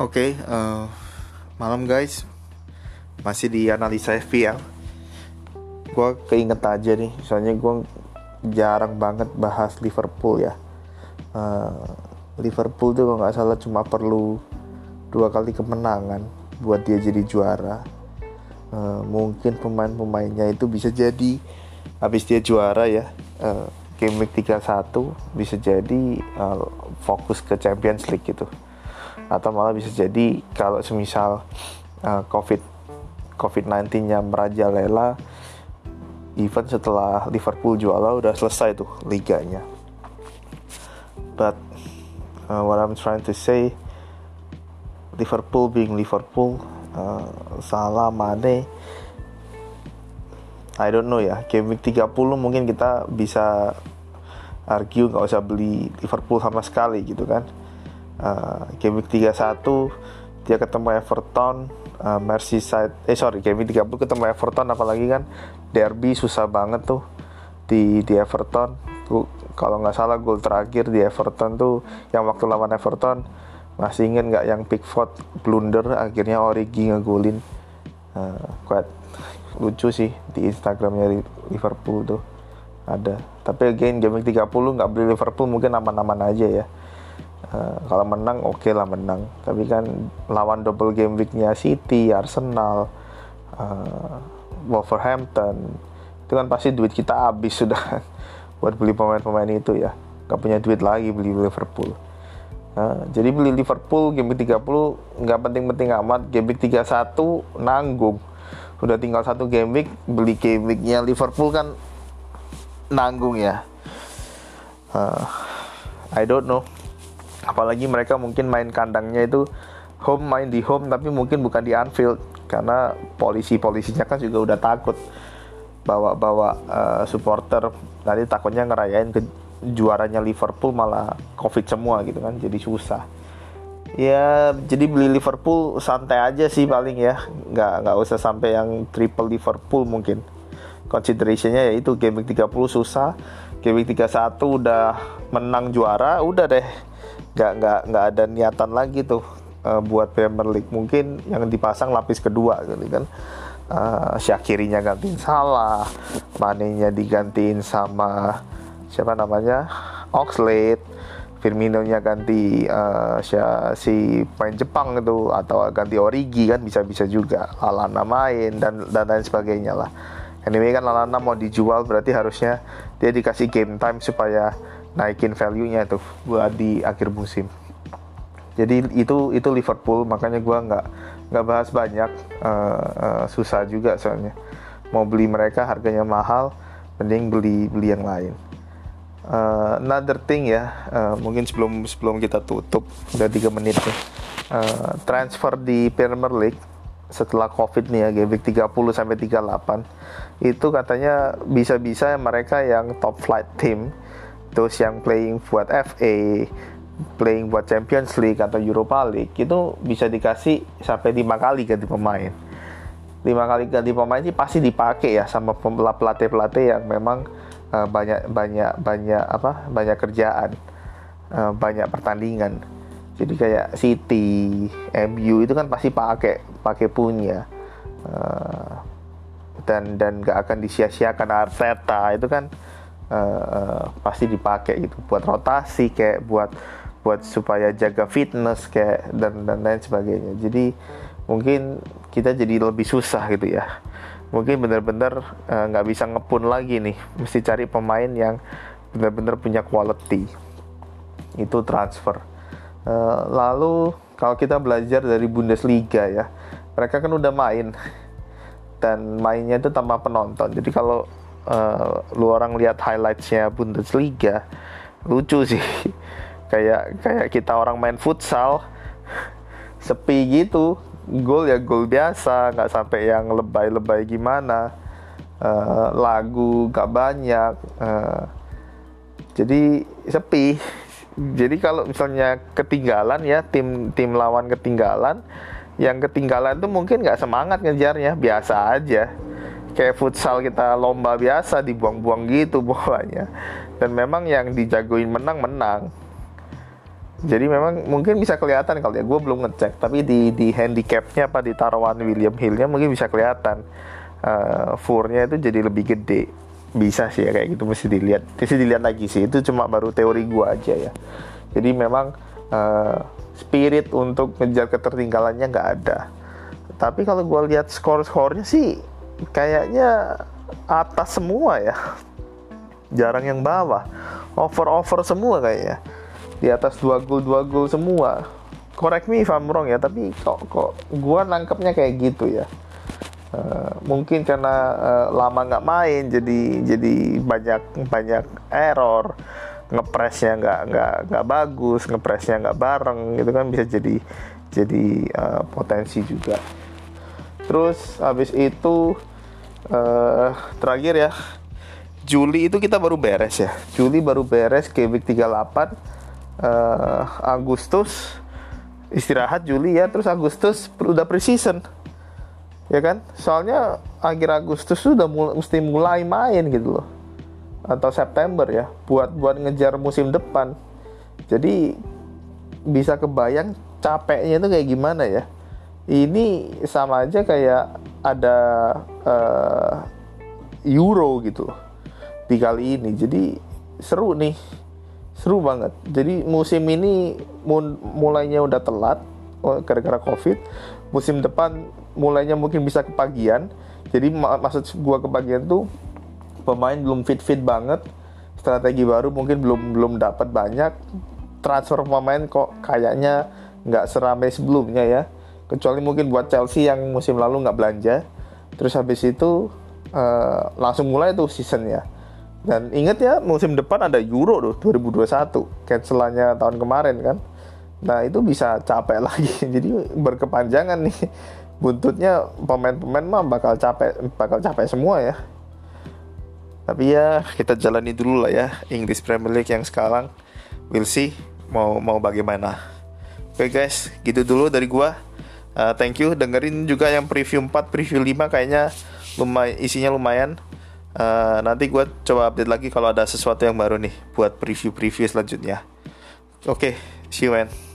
Oke, uh, malam guys, masih di analisa FPL. Gue keinget aja nih, soalnya gue jarang banget bahas Liverpool ya. Uh, Liverpool tuh kalau nggak salah cuma perlu dua kali kemenangan buat dia jadi juara. Uh, mungkin pemain-pemainnya itu bisa jadi habis dia juara ya. Uh, game week 31 bisa jadi uh, fokus ke Champions League gitu atau malah bisa jadi kalau semisal uh, covid covid-19 nya merajalela even setelah Liverpool juara udah selesai tuh liganya. But uh, what I'm trying to say Liverpool being Liverpool uh, Salah Mane I don't know ya. Game week 30 mungkin kita bisa argue nggak usah beli Liverpool sama sekali gitu kan uh, game week 31 dia ketemu Everton uh, Merseyside eh sorry game week 30 ketemu Everton apalagi kan derby susah banget tuh di di Everton. Kalau nggak salah gol terakhir di Everton tuh yang waktu lawan Everton masih ingin nggak yang Pickford blunder akhirnya Origi ngegolin. Uh, quite lucu sih di Instagramnya Liverpool tuh. Ada. Tapi again game week 30 nggak beli Liverpool mungkin aman-aman aja ya Uh, kalau menang oke okay lah menang. Tapi kan lawan double game weeknya City, Arsenal, uh, Wolverhampton itu kan pasti duit kita habis sudah buat beli pemain-pemain itu ya. Nggak punya duit lagi beli Liverpool. Uh, jadi beli Liverpool game week 30 nggak penting-penting amat. Game week 31 nanggung. Udah tinggal satu game week beli game weeknya Liverpool kan nanggung ya. Uh, I don't know apalagi mereka mungkin main kandangnya itu home main di home tapi mungkin bukan di Anfield. Karena polisi-polisinya kan juga udah takut bawa-bawa uh, supporter. Nanti takutnya ngerayain ke juaranya Liverpool malah covid semua gitu kan jadi susah. Ya jadi beli Liverpool santai aja sih paling ya. Nggak nggak usah sampai yang triple Liverpool mungkin. Considerationnya yaitu game week 30 susah game week 31 udah menang juara udah deh nggak nggak nggak ada niatan lagi tuh uh, buat Premier League. Mungkin yang dipasang lapis kedua gitu kan. Uh, Syakirinya gantiin salah Manenya digantiin sama siapa namanya? Oxlade. Firmino-nya ganti uh, si main Jepang itu atau ganti Origi kan bisa-bisa juga. Lalana main dan dan lain sebagainya lah. Anyway kan Lalana mau dijual berarti harusnya dia dikasih game time supaya naikin value-nya tuh buat di akhir musim. Jadi itu itu Liverpool makanya gue nggak nggak bahas banyak uh, uh, susah juga soalnya mau beli mereka harganya mahal mending beli beli yang lain. Uh, another thing ya uh, mungkin sebelum sebelum kita tutup udah tiga menit nih uh, transfer di Premier League setelah Covid nih ya game 30 sampai 38 itu katanya bisa-bisa mereka yang top flight team terus yang playing buat FA playing buat Champions League atau Europa League itu bisa dikasih sampai lima kali ganti pemain. Lima kali ganti pemain sih pasti dipakai ya sama pelatih pelatih yang memang uh, banyak banyak banyak apa banyak kerjaan uh, banyak pertandingan. Jadi kayak City, MU itu kan pasti pakai pakai punya uh, dan dan gak akan disia-siakan Arteta itu kan uh, pasti dipakai gitu buat rotasi kayak buat buat supaya jaga fitness kayak dan dan lain sebagainya. Jadi mungkin kita jadi lebih susah gitu ya. Mungkin benar-benar eh, nggak uh, bisa ngepun lagi nih. Mesti cari pemain yang benar-benar punya quality. Itu transfer. Uh, lalu kalau kita belajar dari Bundesliga ya mereka kan udah main. Dan mainnya itu tanpa penonton. Jadi kalau uh, lu orang lihat highlightsnya Bundesliga lucu sih. Kayak kayak kita orang main futsal sepi gitu. Gol ya gol biasa nggak sampai yang lebay-lebay gimana. Uh, lagu nggak banyak. Uh, jadi sepi. Jadi kalau misalnya ketinggalan ya tim tim lawan ketinggalan yang ketinggalan tuh mungkin nggak semangat ngejarnya biasa aja kayak futsal kita lomba biasa dibuang-buang gitu bolanya. Dan memang yang dijagoin menang menang. Jadi memang mungkin bisa kelihatan kalau ya gue belum ngecek. Tapi di di handicapnya apa di taruhan William Hillnya mungkin bisa kelihatan. Uh, furnya itu jadi lebih gede. Bisa sih ya kayak gitu mesti dilihat. Mesti dilihat lagi sih itu cuma baru teori gue aja ya. Jadi memang uh, spirit untuk ngejar ketertinggalannya nggak ada. Tapi kalau gue lihat skor-skornya sih kayaknya atas semua ya. Jarang yang bawah. Over-over semua kayaknya. Di atas dua gol dua gol semua. Correct me if I'm wrong ya tapi kok kok gua nangkepnya kayak gitu ya. Uh, mungkin karena uh, lama nggak main jadi jadi banyak banyak error. Ngepresnya nggak nggak nggak bagus ngepresnya nggak bareng gitu kan bisa jadi jadi uh, potensi juga. Terus habis itu uh, terakhir ya. Juli itu kita baru beres ya. Juli baru beres ke week 38 uh, Agustus istirahat Juli ya terus Agustus udah preseason. Ya kan? Soalnya akhir Agustus sudah mulai, mesti mulai main gitu loh. Atau September ya buat buat ngejar musim depan. Jadi bisa kebayang capeknya itu kayak gimana ya. Ini sama aja kayak ada uh, Euro gitu di kali ini jadi seru nih seru banget. Jadi musim ini mulainya udah telat oh, gara-gara covid. Musim depan mulainya mungkin bisa kepagian. Jadi mak maksud gua kepagian tuh pemain belum fit fit banget. Strategi baru mungkin belum belum dapat banyak. Transfer pemain kok kayaknya nggak seramai sebelumnya ya. Kecuali mungkin buat Chelsea yang musim lalu nggak belanja. Terus habis itu uh, langsung mulai tuh seasonnya dan ingat ya musim depan ada Euro tuh 2021 cancelannya tahun kemarin kan. Nah itu bisa capek lagi. Jadi berkepanjangan nih buntutnya pemain-pemain mah bakal capek bakal capek semua ya. Tapi ya kita jalani dulu lah ya English Premier League yang sekarang. We'll see mau mau bagaimana. Oke okay guys, gitu dulu dari gua. Uh, thank you dengerin juga yang preview 4, preview 5 kayaknya lumayan isinya lumayan. Uh, nanti gue coba update lagi kalau ada sesuatu yang baru nih buat preview-preview selanjutnya. Oke, okay, see you man.